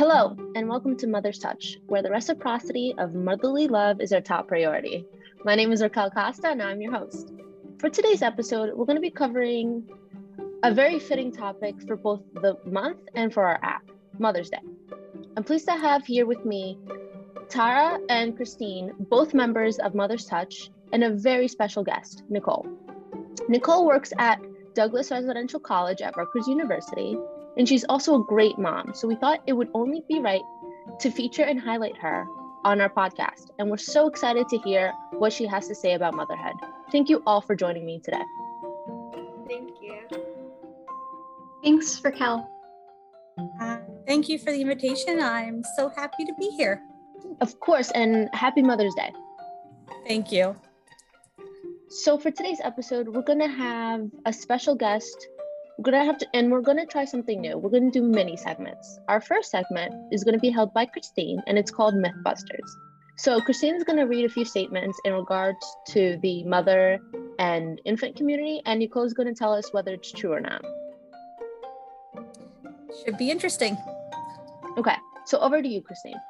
Hello, and welcome to Mother's Touch, where the reciprocity of motherly love is our top priority. My name is Raquel Costa, and I'm your host. For today's episode, we're going to be covering a very fitting topic for both the month and for our app, Mother's Day. I'm pleased to have here with me Tara and Christine, both members of Mother's Touch, and a very special guest, Nicole. Nicole works at Douglas Residential College at Rutgers University and she's also a great mom. So we thought it would only be right to feature and highlight her on our podcast. And we're so excited to hear what she has to say about motherhood. Thank you all for joining me today. Thank you. Thanks, Raquel. Uh, thank you for the invitation. I'm so happy to be here. Of course, and happy Mother's Day. Thank you. So, for today's episode, we're going to have a special guest we're gonna have to and we're gonna try something new. We're gonna do mini segments. Our first segment is gonna be held by christine and it's called mythbusters. So christine is gonna read a few statements in regards to the mother and infant community and nicole is gonna tell us whether it's true or not. Should be interesting. Okay so over to you christine.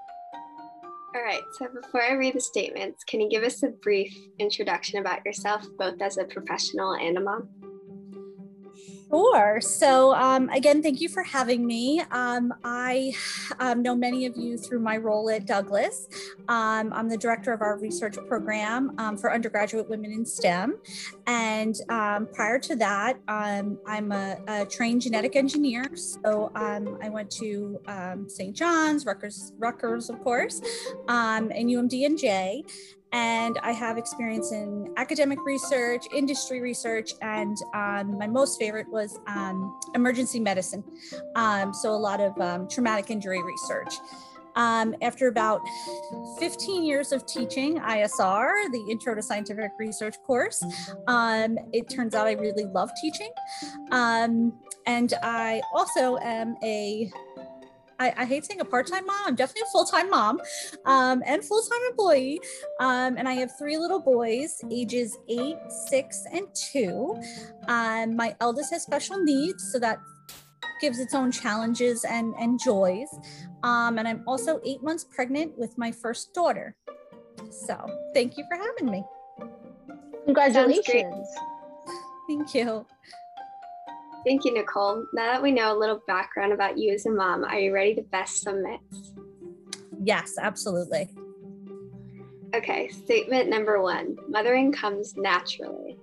All right, so before I read the statements, can you give us a brief introduction about yourself, both as a professional and a mom? Sure. So, um, again, thank you for having me. Um, I um, know many of you through my role at Douglas. Um, I'm the director of our research program um, for undergraduate women in STEM. And um, prior to that, I'm a, a, trained genetic engineer. So, I went to St. John's, Rutgers, Rutgers, of course, and UMDNJ and I have experience in academic research, industry research, and um, my most favorite was um, emergency medicine. Um, so a lot of um, traumatic injury research. Um, after about 15 years of teaching ISR, the Intro to Scientific Research course, um, it turns out I really love teaching. and I also am a I, I hate saying a part-time mom. I'm definitely a full-time mom um, and full-time employee. Um, and I have three little boys, ages eight, six, and two. Um, my eldest has special needs, so that gives its own challenges and, and joys. Um, and I'm also eight months pregnant with my first daughter. So thank you for having me. Congratulations. Thank you. Thank you, Nicole. Now that we know a little background about you as a mom, are you ready to best some myths? Yes, absolutely. Okay, statement number one mothering comes naturally.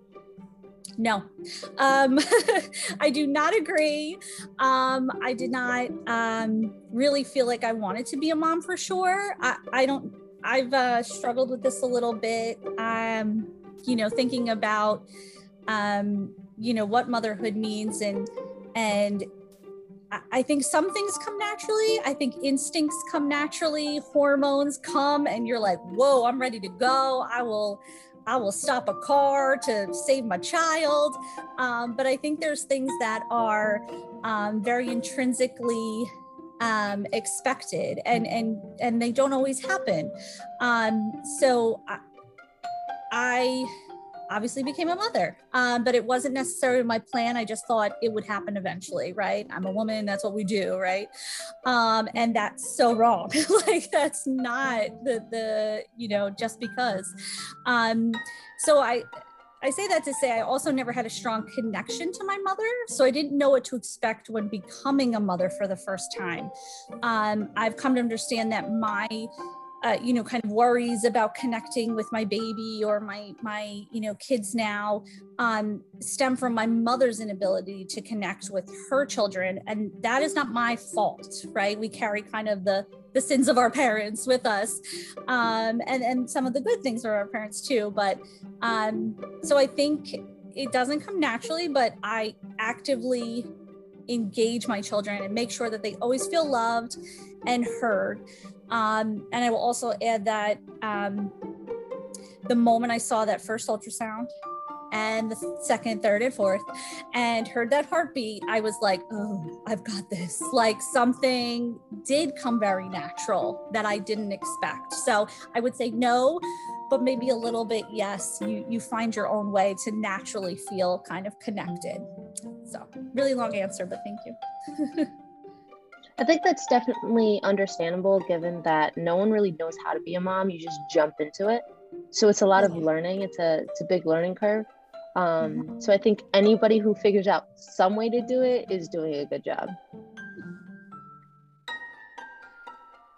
No, um, I do not agree. Um, I did not um, really feel like I wanted to be a mom for sure. I, I don't, I've uh, struggled with this a little bit. Um, you know, thinking about um, you know what motherhood means and and I think some things come naturally. I think instincts come naturally, hormones come and you're like, "Whoa, I'm ready to go. I will I will stop a car to save my child." Um, but I think there's things that are um, very intrinsically um, expected and and and they don't always happen. Um, so I, I obviously became a mother. Um, but it wasn't necessarily my plan. I just thought it would happen eventually, right? I'm a woman, that's what we do, right? Um, and that's so wrong. like that's not the the, you know, just because. Um, so I I say that to say I also never had a strong connection to my mother, so I didn't know what to expect when becoming a mother for the first time. Um, I've come to understand that my uh, you know kind of worries about connecting with my baby or my my you know kids now um, stem from my mother's inability to connect with her children. And that is not my fault right? We carry kind of the the sins of our parents with us um, and and some of the good things of our parents too. But um, so i think it doesn't come naturally but i actively engage my children and make sure that they always feel loved and heard um, and I will also add that um, the moment I saw that first ultrasound and the second, third, and fourth, and heard that heartbeat, I was like, oh, I've got this. Like something did come very natural that I didn't expect. So I would say no, but maybe a little bit yes. You you find your own way to naturally feel kind of connected. So really long answer, but thank you. I think that's definitely understandable given that no one really knows how to be a mom. You just jump into it. So it's a lot of learning. It's a it's a big learning curve. Um, so I think anybody who figures out some way to do it is doing a good job.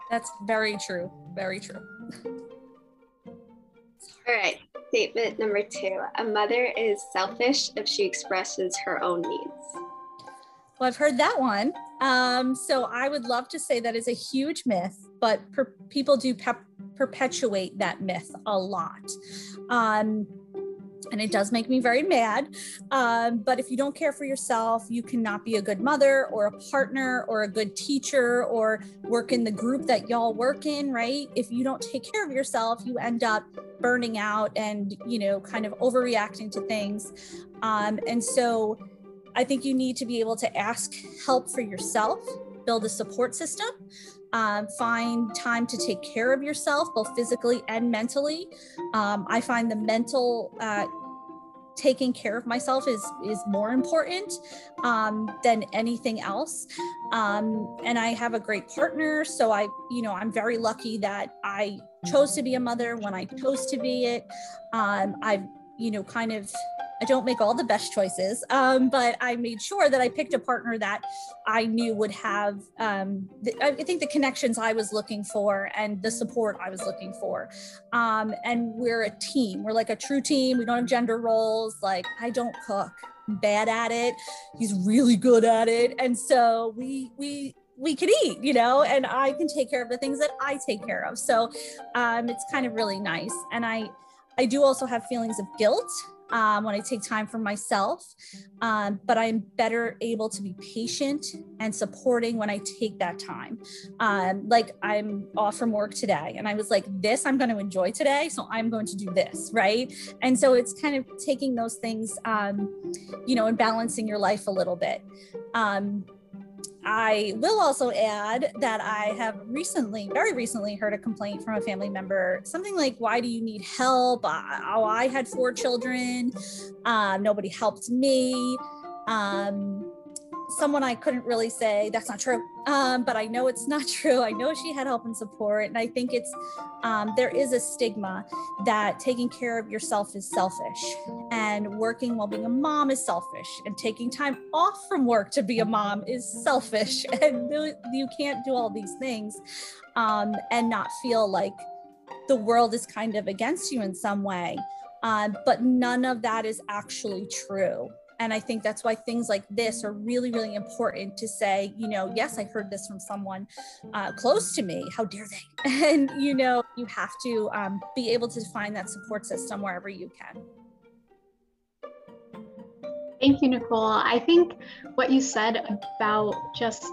That's very true. Very true. All right. Statement number two A mother is selfish if she expresses her own needs. Well, I've heard that one. Um, so I would love to say that is a huge myth, but per- people do pe- perpetuate that myth a lot. Um, and it does make me very mad. Um, but if you don't care for yourself, you cannot be a good mother or a partner or a good teacher or work in the group that y'all work in, right? If you don't take care of yourself, you end up burning out and, you know, kind of overreacting to things. Um, and so I think you need to be able to ask help for yourself, build a support system. Um, find time to take care of yourself, both physically and mentally. Um, I find the mental uh, taking care of myself is is more important um, than anything else. Um, and I have a great partner, so I, you know, I'm very lucky that I chose to be a mother when I chose to be it. Um, I've, you know, kind of I don't make all the best choices, um, but I made sure that I picked a partner that I knew would have, um, the, I think, the connections I was looking for and the support I was looking for. Um, and we're a team. We're like a true team. We don't have gender roles. Like I don't cook. Bad at it. He's really good at it, and so we we we can eat, you know, and I can take care of the things that I take care of. So um, it's kind of really nice. And I I do also have feelings of guilt um, when I take time for myself. Um, but I'm better able to be patient and supporting when I take that time. Um, like I'm off from work today, and I was like, this I'm going to enjoy today. So I'm going to do this. Right. And so it's kind of taking those things, um, you know, and balancing your life a little bit. I will also add that I have recently, very recently, heard a complaint from a family member something like, Why do you need help? Oh, I had four children. Um, nobody helped me. Um, someone I couldn't really say that's not true, um, but I know it's not true. I know she had help and support, and I think it's um, there is a stigma that taking care of yourself is selfish, and working while being a mom is selfish, and taking time off from work to be a mom is selfish, and you can't do all these things um, and not feel like the world is kind of against you in some way. Um, but none of that is actually true. And I think that's why things like this are really, really important to say, you know, yes, I heard this from someone uh, close to me. How dare they? And, you know, you have to um, be able to find that support system wherever you can. Thank you, Nicole. I think what you said about just,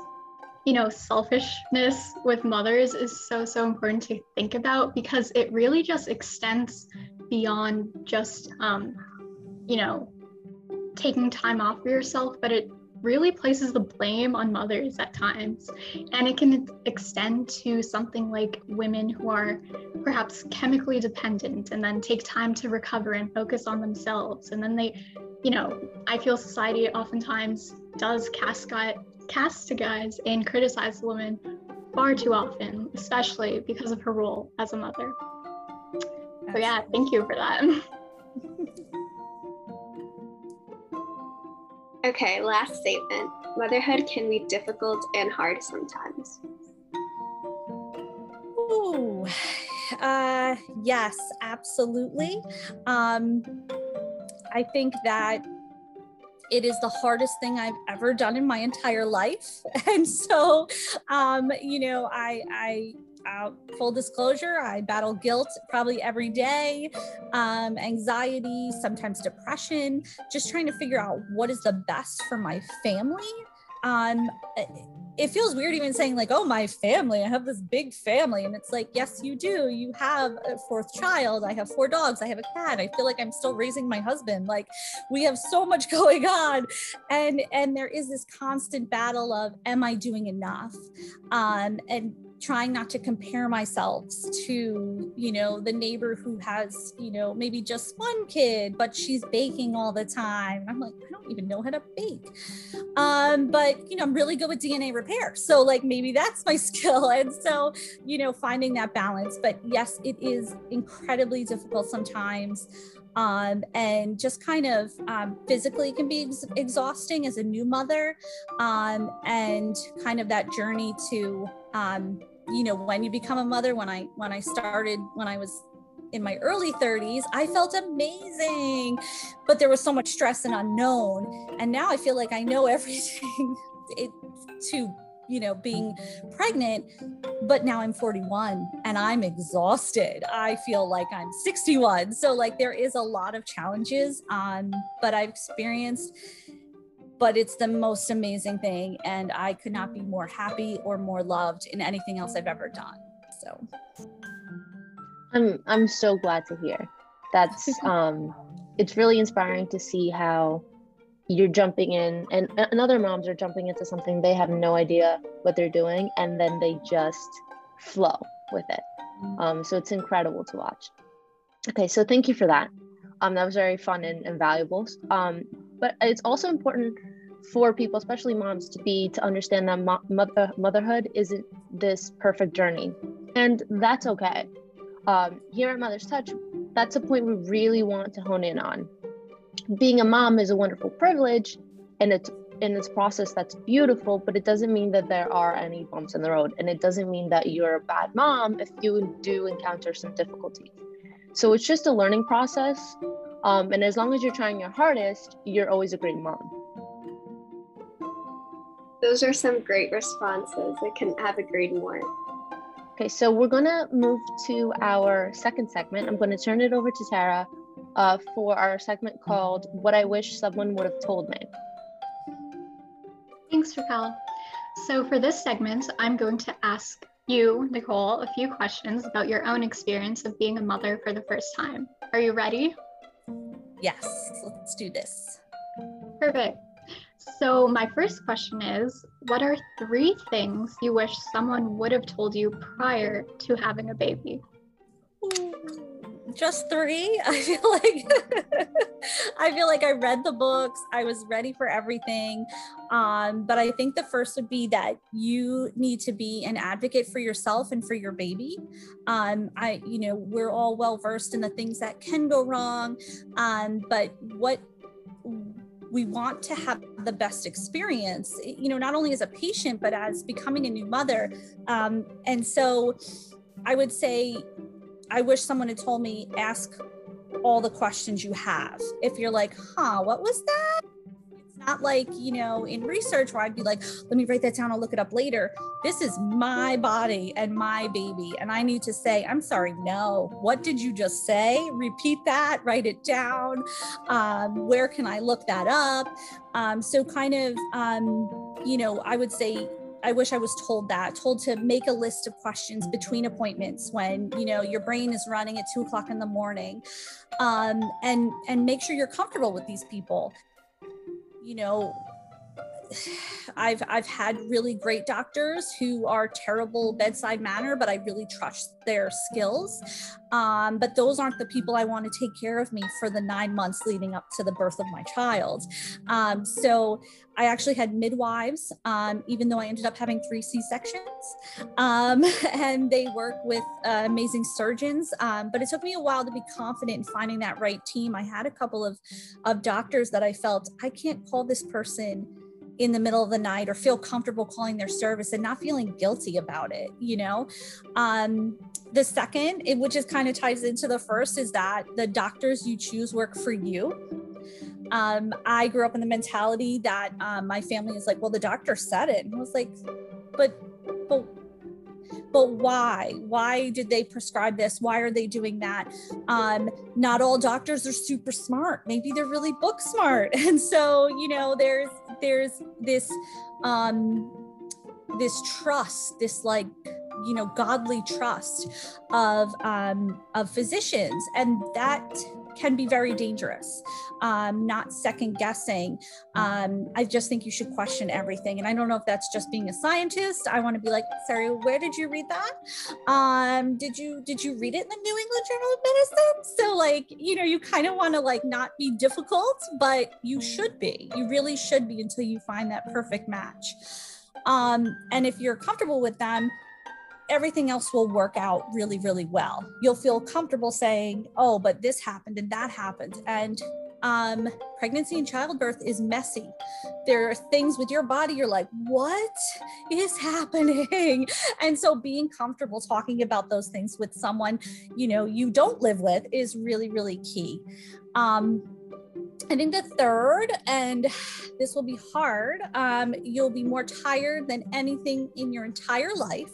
you know, selfishness with mothers is so, so important to think about because it really just extends beyond just, um, you know, taking time off for yourself, but it really places the blame on mothers at times. And it can extend to something like women who are perhaps chemically dependent and then take time to recover and focus on themselves. And then they, you know, I feel society oftentimes does cast, guy, cast to guys and criticize the woman far too often, especially because of her role as a mother. So, yeah, thank you for that. Okay, last statement. Motherhood can be difficult and hard sometimes. Ooh, uh, yes, absolutely. Um, I think that it is the hardest thing I've ever done in my entire life, and so, um, you know, I, I uh, full disclosure, I battle guilt probably every day, um, anxiety, sometimes depression, just trying to figure out what is the best for my family. Um, it feels weird even saying like oh my family i have this big family. And it's like yes you do. You have a fourth child. I have four dogs. I have a cat. I feel like i'm still raising my husband. Like we have so much going on. And and there is this constant battle of am i doing enough? Um and trying not to compare myself to you know the neighbor who has you know maybe just one kid but she's baking all the time. I'm like i don't even know how to bake. Um but you know i'm really good with dna repair. So like maybe that's my skill. And so you know finding that balance. But yes it is incredibly difficult sometimes um, and just kind of um, physically can be ex- exhausting as a new mother. Um, and kind of that journey to um, you know when you become a mother when i when i started when i was in my early 30s i felt amazing but there was so much stress and unknown. And now i feel like i know everything. It, to you know being pregnant but now i'm 41 and i'm exhausted. I feel like i'm 61 so like there is a lot of challenges um but i've experienced but it's the most amazing thing and i could not be more happy or more loved in anything else i've ever done so. I'm i'm so glad to hear. That's um it's really inspiring to see how you're jumping in and, and other moms are jumping into something they have no idea what they're doing and then they just flow with it. Um, so it's incredible to watch. Okay so thank you for that. Um, that was very fun and, and valuable. Um, but it's also important for people especially moms to be to understand that mo- mother, motherhood isn't this perfect journey. And that's okay. Um, here at mother's touch that's a point we really want to hone in on being a mom is a wonderful privilege and it's in this process that's beautiful but it doesn't mean that there are any bumps in the road and it doesn't mean that you're a bad mom if you do encounter some difficulties so it's just a learning process um, and as long as you're trying your hardest you're always a great mom. Those are some great responses. I couldn't have agreed more. Okay so we're going to move to our second segment. I'm going to turn it over to tara uh, for our segment called What I Wish Someone Would Have Told Me. Thanks, Raquel. So, for this segment, I'm going to ask you, Nicole, a few questions about your own experience of being a mother for the first time. Are you ready? Yes, let's do this. Perfect. So, my first question is What are three things you wish someone would have told you prior to having a baby? Just three. I feel like I feel like I read the books. I was ready for everything. Um, but I think the first would be that you need to be an advocate for yourself and for your baby. Um, I, you know, we're all well versed in the things that can go wrong. Um, but what we want to have the best experience, you know, not only as a patient, but as becoming a new mother. Um, and so I would say I wish someone had told me ask all the questions you have. If you're like, huh, what was that? It's not like, you know, in research where I'd be like, let me write that down, I'll look it up later. This is my body and my baby. And I need to say, I'm sorry, no. What did you just say? Repeat that, write it down. Um, where can I look that up? Um, so, kind of, um, you know, I would say I wish I was told that, told to make a list of questions between appointments when you know your brain is running at two o'clock in the morning, um, and and make sure you're comfortable with these people. You know, I've I've had really great doctors who are terrible bedside manner, but I really trust their skills. Um, but those aren't the people I want to take care of me for the nine months leading up to the birth of my child. Um, so I actually had midwives, um, even though I ended up having three C sections, um, and they work with uh, amazing surgeons. Um, but it took me a while to be confident in finding that right team. I had a couple of of doctors that I felt I can't call this person in the middle of the night or feel comfortable calling their service and not feeling guilty about it you know? Um, the second it, which is kind of ties into the first is that the doctors you choose work for you. Um, i grew up in the mentality that um, my family is like well the doctor said it. And i was like but but but why? Why did they prescribe this? Why are they doing that? Um, not all doctors are super smart. Maybe they're really book smart. And so you know there's there's this um this trust this like you know godly trust of um of physicians. And that can be very dangerous. Um, not second guessing. Um, I just think you should question everything. And I don't know if that's just being a scientist. I want to be like, sorry, where did you read that? Um, did you did you read it in the New England Journal of Medicine? So like, you know, you kind of want to like not be difficult, but you should be. You really should be until you find that perfect match. Um, and if you're comfortable with them, everything else will work out really, really well. You'll feel comfortable saying, oh, but this happened and that happened. And um, pregnancy and childbirth is messy. There are things with your body you're like, what is happening? And so being comfortable talking about those things with someone, you know, you don't live with is really, really key. Um, I think the third, and this will be hard, um, you'll be more tired than anything in your entire life.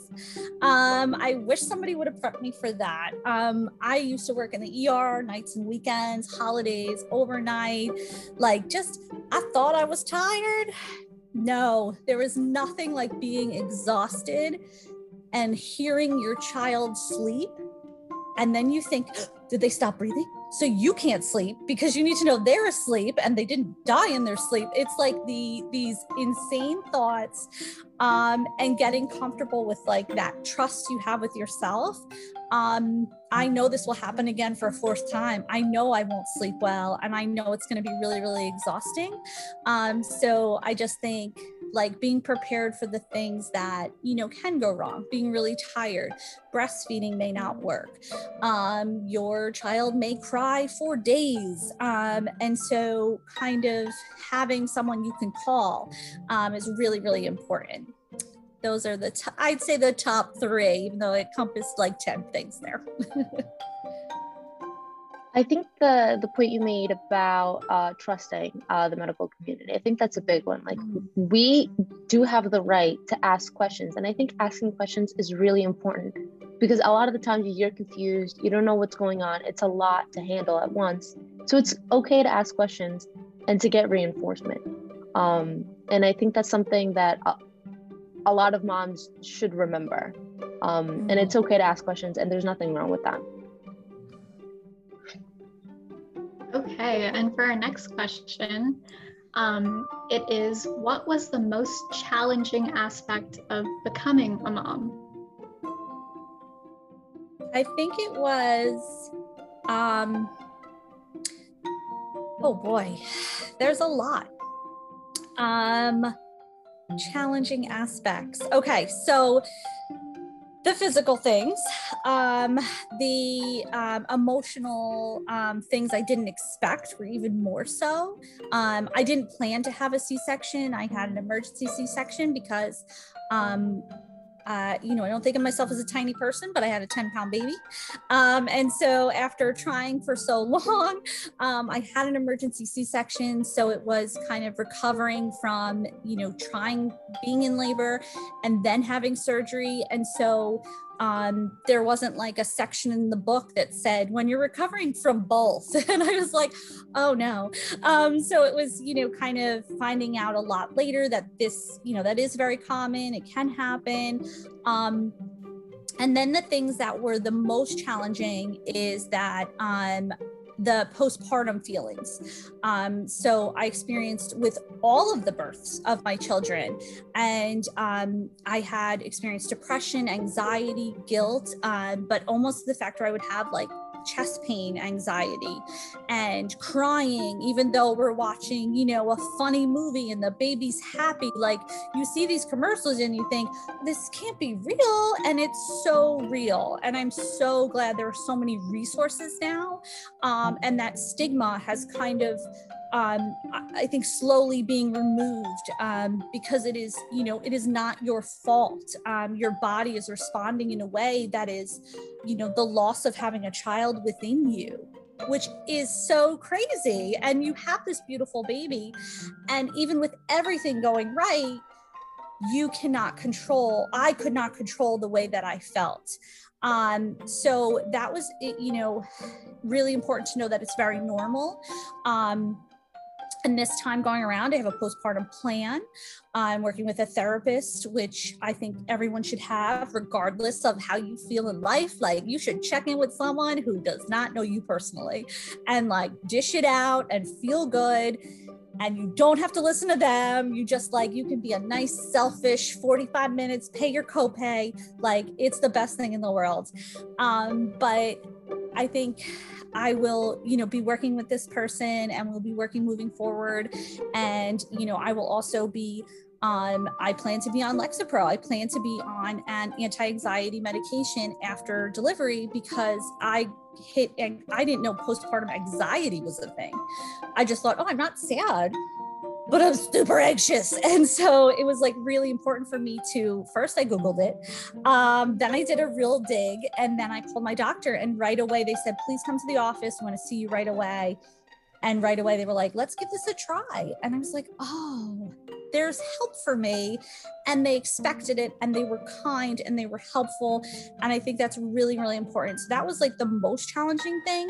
Um, I wish somebody would have prepped me for that. Um, I used to work in the ER nights and weekends, holidays, overnight. Like, just, I thought I was tired. No, there is nothing like being exhausted and hearing your child sleep. And then you think, did they stop breathing? so you can't sleep because you need to know they're asleep and they didn't die in their sleep. It's like the these insane thoughts um, and getting comfortable with like that trust you have with yourself. Um, i know this will happen again for a fourth time. I know i won't sleep well and i know it's going to be really really exhausting. Um, so i just think like being prepared for the things that you know can go wrong being really tired breastfeeding may not work. Um, your child may cry for days um, and so kind of having someone you can call um, is really really important. Those are the i'd say the top three even though it encompassed like 10 things there I think the the point you made about uh, trusting uh, the medical community, I think that's a big one. Like we do have the right to ask questions, and I think asking questions is really important because a lot of the times you're confused, you don't know what's going on. It's a lot to handle at once, so it's okay to ask questions and to get reinforcement. Um, and I think that's something that a, a lot of moms should remember. Um, and it's okay to ask questions, and there's nothing wrong with that. Okay, and for our next question, um, it is what was the most challenging aspect of becoming a mom? I think it was, um, oh boy, there's a lot. Um, challenging aspects. Okay, so the physical things, um, the um, emotional um, things I didn't expect were even more so. Um, I didn't plan to have a C section. I had an emergency C section because um, uh, you know, I don't think of myself as a tiny person, but I had a 10 pound baby. Um, and so after trying for so long, um, I had an emergency C section. So it was kind of recovering from, you know, trying being in labor and then having surgery. And so um, there wasn't like a section in the book that said when you're recovering from both. And i was like oh no. Um, so it was you know kind of finding out a lot later that this you know that is very common. It can happen. Um, and then the things that were the most challenging is that um, the postpartum feelings. Um, so I experienced with all of the births of my children, and um, I had experienced depression, anxiety, guilt, um, but almost the factor I would have like chest pain, anxiety, and crying, even though we're watching, you know, a funny movie and the baby's happy. Like you see these commercials and you think, this can't be real. And it's so real. And I'm so glad there are so many resources now. Um, and that stigma has kind of um, I think slowly being removed um, because it is, you know, it is not your fault. Um, your body is responding in a way that is, you know, the loss of having a child within you, which is so crazy. And you have this beautiful baby, and even with everything going right, you cannot control. I could not control the way that I felt. Um, so that was, you know, really important to know that it's very normal. Um, and this time going around, I have a postpartum plan. I'm working with a therapist, which I think everyone should have, regardless of how you feel in life. Like, you should check in with someone who does not know you personally and like dish it out and feel good. And you don't have to listen to them. You just like, you can be a nice, selfish 45 minutes, pay your copay. Like, it's the best thing in the world. Um, but I think I will, you know, be working with this person and we'll be working moving forward. And, you know, I will also be um, I plan to be on Lexapro. I plan to be on an anti-anxiety medication after delivery because I hit and I didn't know postpartum anxiety was a thing. I just thought, oh, I'm not sad but I'm super anxious. And so it was like really important for me to first I Googled it. Um, then I did a real dig and then I called my doctor and right away they said, please come to the office. I want to see you right away. And right away they were like, let's give this a try. And I was like, oh, there's help for me. And they expected it and they were kind and they were helpful. And I think that's really, really important. So that was like the most challenging thing.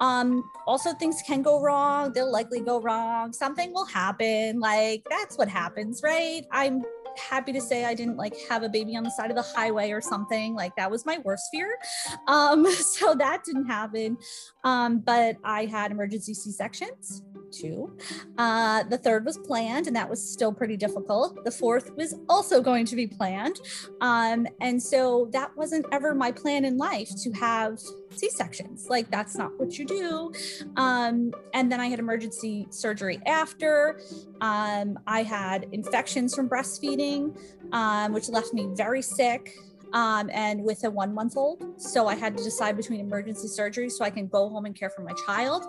Um, also, things can go wrong. They'll likely go wrong. Something will happen. Like, that's what happens, right? I'm happy to say I didn't like have a baby on the side of the highway or something. Like, that was my worst fear. Um, so that didn't happen. Um, but I had emergency C sections two. Uh, the third was planned, and that was still pretty difficult. The fourth was also going to be planned. Um, and so that wasn't ever my plan in life to have C sections. Like, that's not what you do. Um, and then I had emergency surgery after. Um, I had infections from breastfeeding, um, which left me very sick um, and with a one month old. So I had to decide between emergency surgery so I can go home and care for my child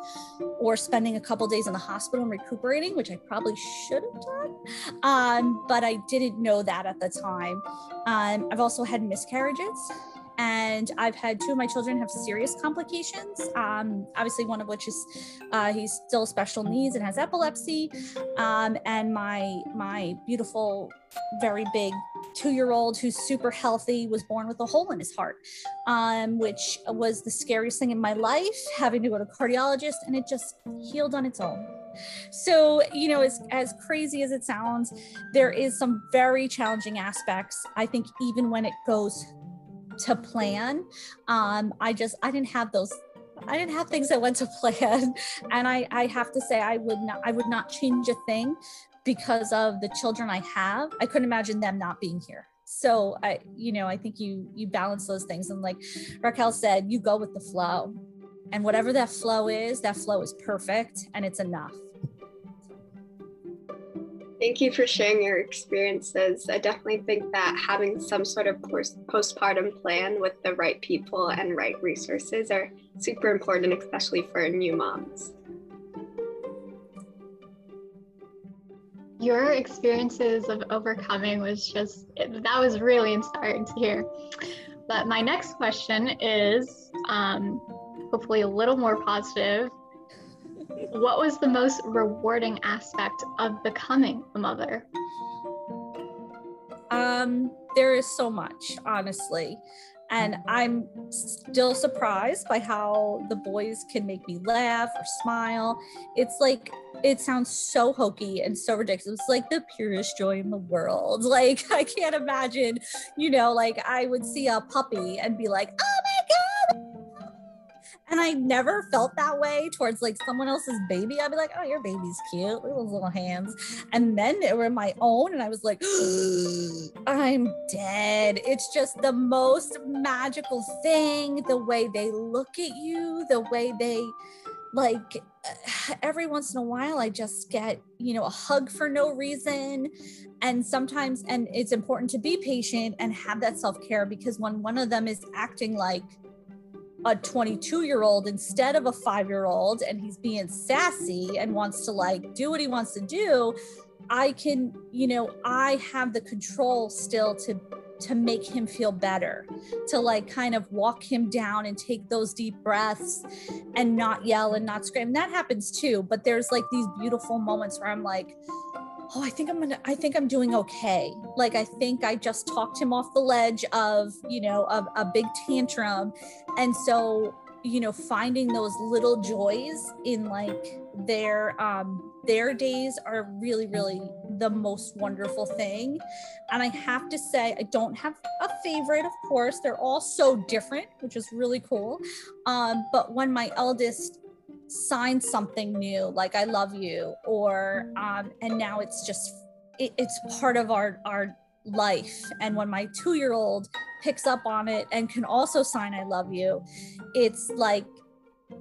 or spending a couple days in the hospital and recuperating, which I probably should have done. Um, but I didn't know that at the time. Um, I've also had miscarriages and I've had two of my children have serious complications. Um, obviously, one of which is uh, he's still special needs and has epilepsy, um, and my my beautiful, very big two-year-old who's super healthy was born with a hole in his heart, um, which was the scariest thing in my life. Having to go to cardiologist, and it just healed on its own. So, you know, as, as crazy as it sounds, there is some very challenging aspects. I think even when it goes to plan. Um, I just I didn't have those I didn't have things that went to plan. And I, I have to say I would not I would not change a thing because of the children I have. I couldn't imagine them not being here. So I, you know, I think you you balance those things. And like Raquel said, you go with the flow. And whatever that flow is, that flow is perfect and it's enough. Thank you for sharing your experiences. I definitely think that having some sort of postpartum plan with the right people and right resources are super important, especially for new moms. Your experiences of overcoming was just, that was really inspiring to hear. But my next question is um, hopefully a little more positive what was the most rewarding aspect of becoming a mother? Um, there is so much, honestly. And I'm still surprised by how the boys can make me laugh or smile. It's like, it sounds so hokey and so ridiculous. It's like the purest joy in the world. Like, I can't imagine, you know, like I would see a puppy and be like, oh and I never felt that way towards like someone else's baby. I'd be like, oh, your baby's cute. Look at those little hands. And then they were my own. And I was like, I'm dead. It's just the most magical thing. The way they look at you, the way they like every once in a while i just get you know a hug for no reason and sometimes and it's important to be patient and have that self-care because when one of them is acting like a 22 year old instead of a five year old and he's being sassy and wants to like do what he wants to do i can you know i have the control still to to make him feel better to like kind of walk him down and take those deep breaths and not yell and not scream. That happens too but there's like these beautiful moments where i'm like oh i think i'm gonna i think i'm doing okay. Like i think i just talked him off the ledge of you know of a big tantrum. And so you know finding those little joys in like their um, their days are really really the most wonderful thing. And i have to say i don't have a favorite of course. They're all so different which is really cool. Um, but when my eldest signs something new like i love you or um, and now it's just it, it's part of our our life. And when my two year old picks up on it and can also sign i love you it's like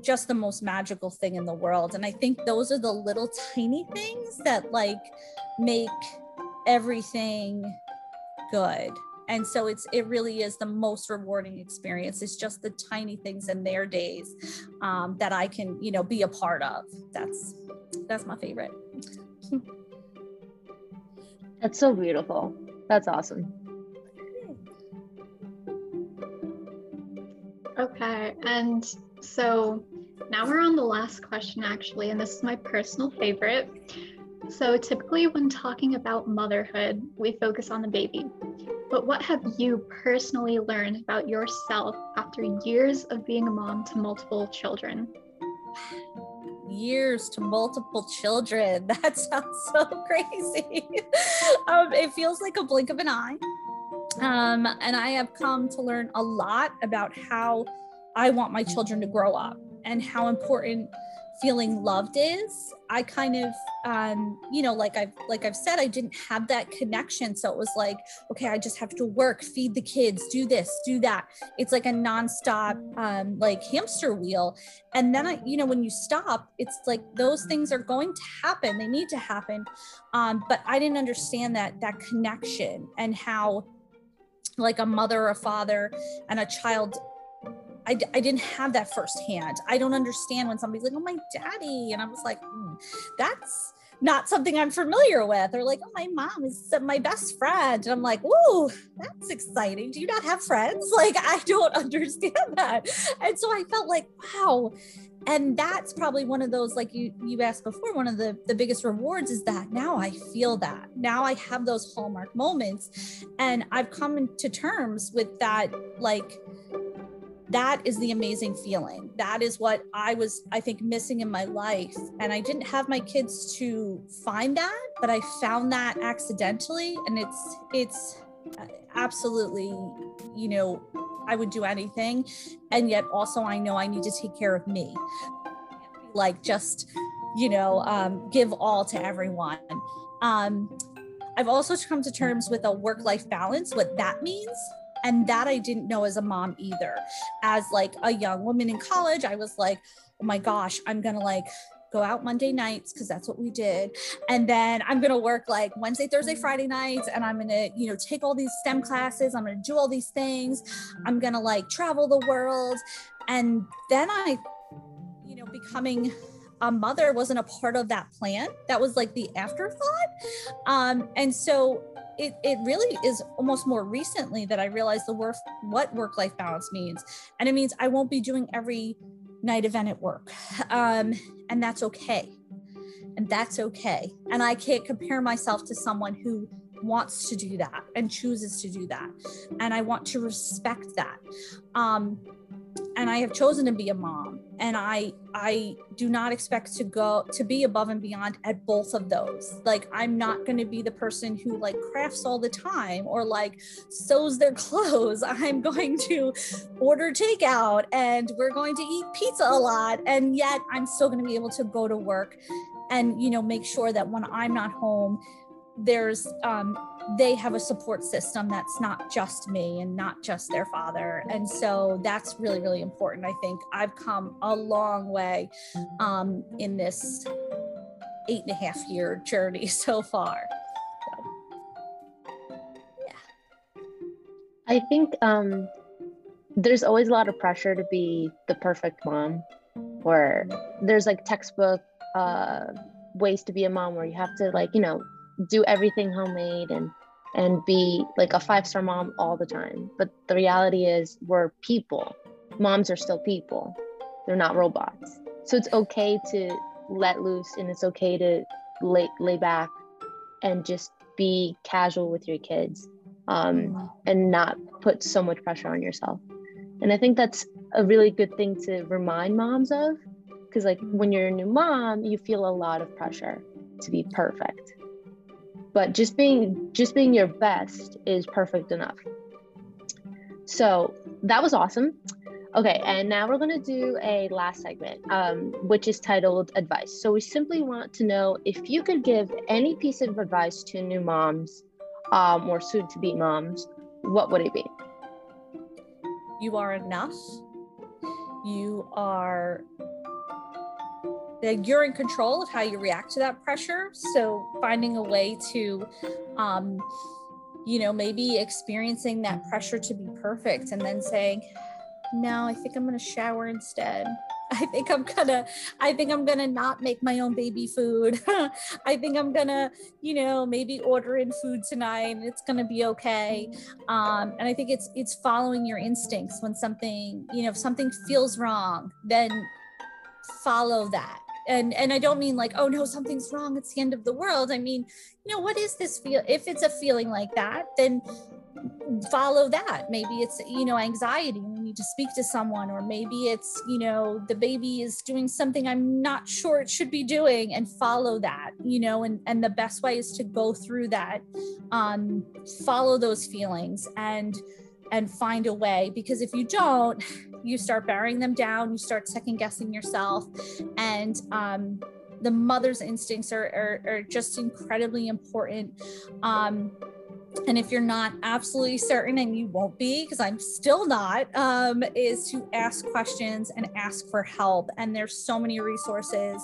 just the most magical thing in the world. And i think those are the little tiny things that like make everything good and so it's it really is the most rewarding experience. It's just the tiny things in their days um, that i can you know be a part of. That's that's my favorite. That's so beautiful. That's awesome. Okay and so now we're on the last question, actually, and this is my personal favorite. So typically, when talking about motherhood, we focus on the baby. But what have you personally learned about yourself after years of being a mom to multiple children? years to multiple children. That sounds so crazy. um, it feels like a blink of an eye. Um, and I have come to learn a lot about how I want my children to grow up and how important feeling loved is i kind of um you know like i've like i've said i didn't have that connection. So it was like okay i just have to work feed the kids do this do that. It's like a nonstop um like hamster wheel. And then i you know when you stop it's like those things are going to happen. They need to happen. Um but i didn't understand that that connection and how like a mother or a father and a child I, I didn't have that firsthand. I don't understand when somebody's like, oh, my daddy. And I was like, mm, that's not something I'm familiar with. Or like, oh, my mom is my best friend. And I'm like, ooh, that's exciting. Do you not have friends? Like, I don't understand that. And so I felt like, wow. And that's probably one of those, like you you asked before, one of the, the biggest rewards is that now I feel that. Now I have those hallmark moments. And I've come to terms with that, like, that is the amazing feeling. That is what I was, I think, missing in my life. And I didn't have my kids to find that, but I found that accidentally. And it's, it's absolutely, you know, I would do anything. And yet also, I know I need to take care of me. Like, just, you know, um, give all to everyone. Um, I've also come to terms with a work life balance, what that means and that I didn't know as a mom either. As like a young woman in college, I was like, oh my gosh, I'm gonna like go out Monday nights because that's what we did. And then I'm going to work like Wednesday, Thursday, Friday nights. And I'm going to, you know, take all these STEM classes. I'm going to do all these things. I'm going to like travel the world. And then I, you know, becoming a mother wasn't a part of that plan. That was like the afterthought. Um, and so it, it really is almost more recently that I realized the work what work life balance means, and it means I won't be doing every night event at work, um, and that's okay, and that's okay, and I can't compare myself to someone who wants to do that and chooses to do that, and I want to respect that. Um, and I have chosen to be a mom and I I do not expect to go to be above and beyond at both of those. Like I'm not going to be the person who like crafts all the time or like sews their clothes. I'm going to order takeout and we're going to eat pizza a lot and yet I'm still going to be able to go to work and you know make sure that when I'm not home there's um, they have a support system that's not just me and not just their father. And so that's really really important i think. I've come a long way um, in this eight and a half year journey so far. Yeah. I think um, there's always a lot of pressure to be the perfect mom or there's like textbook uh, ways to be a mom where you have to like you know do everything homemade and and be like a five star mom all the time. But the reality is, we're people. Moms are still people, they're not robots. So it's okay to let loose and it's okay to lay, lay back and just be casual with your kids um, mm-hmm. and not put so much pressure on yourself. And I think that's a really good thing to remind moms of because like when you're a new mom you feel a lot of pressure to be perfect but just being just being your best is perfect enough. So that was awesome. Okay and now we're going to do a last segment um, which is titled advice. So we simply want to know if you could give any piece of advice to new moms um, or soon to be moms what would it be? You are enough. You are you're in control of how you react to that pressure. So finding a way to, um, you know, maybe experiencing that pressure to be perfect and then saying, no, I think I'm going to shower instead. I think I'm gonna, I think I'm gonna not make my own baby food. I think I'm gonna, you know, maybe order in food tonight and it's gonna be okay. Um, and I think it's it's following your instincts when something, you know, if something feels wrong, then follow that and and i don't mean like oh no something's wrong it's the end of the world. I mean you know what is this feel if it's a feeling like that then follow that. Maybe it's you know anxiety we need to speak to someone or maybe it's you know the baby is doing something i'm not sure it should be doing and follow that you know and and the best way is to go through that um follow those feelings and and find a way because if you don't you start burying them down you start second guessing yourself and um, the mother's instincts are, are, are just incredibly important. Um, and if you're not absolutely certain and you won't be because i'm still not um, is to ask questions and ask for help. And there's so many resources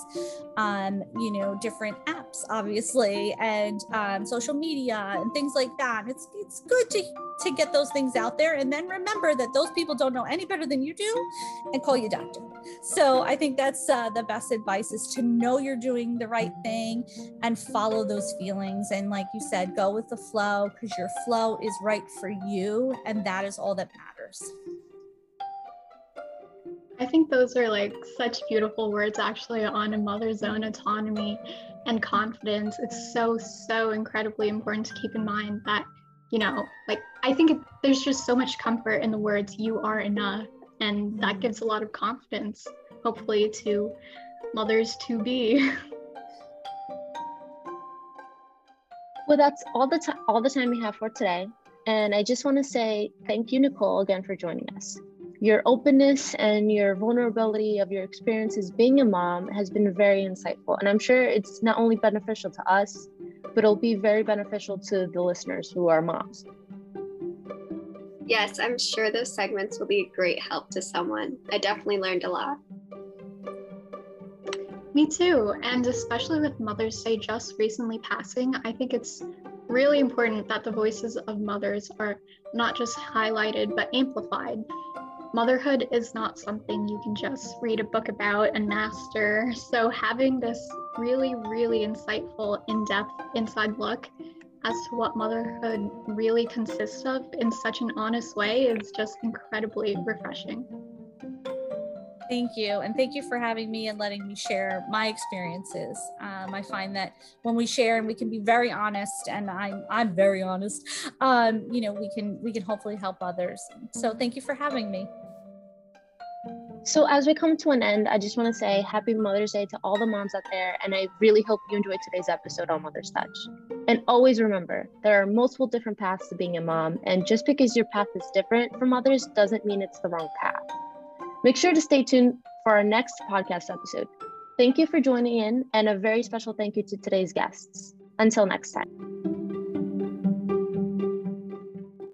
um, you know different apps obviously and um, social media and things like that. It's it's good to to get those things out there. And then remember that those people don't know any better than you do and call your doctor. So i think that's uh, the best advice is to know you're doing the right thing and follow those feelings. And like you said go with the flow because your flow is right for you and that is all that matters I think those are like such beautiful words actually on a mother's own autonomy and confidence. It's so, so incredibly important to keep in mind that you know, like I think it, there's just so much comfort in the words "you are enough," and that gives a lot of confidence, hopefully, to mothers to be. Well, that's all the time all the time we have for today, and I just want to say thank you, Nicole, again for joining us. Your openness and your vulnerability of your experiences being a mom has been very insightful, and I'm sure it's not only beneficial to us, but it'll be very beneficial to the listeners who are moms. Yes, I'm sure those segments will be a great help to someone. I definitely learned a lot. Me too. And especially with Mother's Day just recently passing, I think it's really important that the voices of mothers are not just highlighted but amplified motherhood is not something you can just read a book about and master. So, having this really, really insightful, in depth inside look as to what motherhood really consists of in such an honest way is just incredibly refreshing. Thank you. And thank you for having me and letting me share my experiences. Um, I find that when we share and we can be very honest, and I'm, I'm very honest, um, you know, we can, we can hopefully help others. So thank you for having me. So, as we come to an end, I just want to say happy Mother's Day to all the moms out there. And I really hope you enjoyed today's episode on Mother's Touch. And always remember, there are multiple different paths to being a mom. And just because your path is different from others doesn't mean it's the wrong path. Make sure to stay tuned for our next podcast episode. Thank you for joining in, and a very special thank you to today's guests. Until next time.